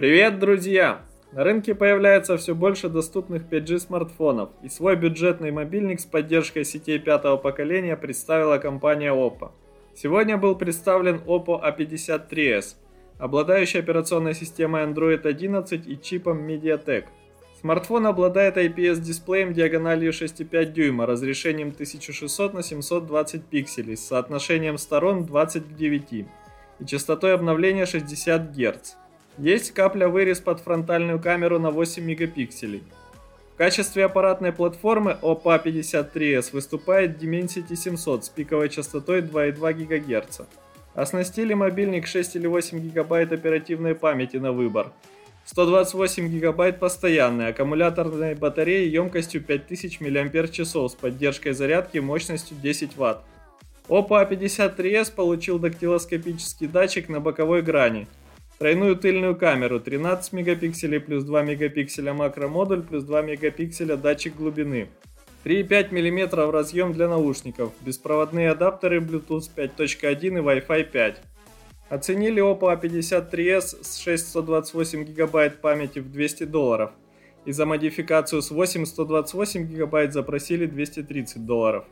Привет, друзья! На рынке появляется все больше доступных 5G смартфонов, и свой бюджетный мобильник с поддержкой сетей пятого поколения представила компания Oppo. Сегодня был представлен Oppo A53s, обладающий операционной системой Android 11 и чипом MediaTek. Смартфон обладает IPS-дисплеем диагональю 6,5 дюйма, разрешением 1600 на 720 пикселей с соотношением сторон 20 к 9 и частотой обновления 60 Гц. Есть капля вырез под фронтальную камеру на 8 мегапикселей. В качестве аппаратной платформы OPA 53s выступает Dimensity 700 с пиковой частотой 2,2 ГГц. Оснастили мобильник 6 или 8 ГБ оперативной памяти на выбор. 128 ГБ постоянной аккумуляторной батареи емкостью 5000 мАч с поддержкой зарядки мощностью 10 Вт. OPA 53s получил дактилоскопический датчик на боковой грани – Тройную тыльную камеру 13 мегапикселей плюс 2 мегапикселя макромодуль плюс 2 мегапикселя датчик глубины. 3,5 мм разъем для наушников, беспроводные адаптеры Bluetooth 5.1 и Wi-Fi 5. Оценили Oppo A53s с 628 ГБ памяти в 200 долларов. И за модификацию с 8 128 ГБ запросили 230 долларов.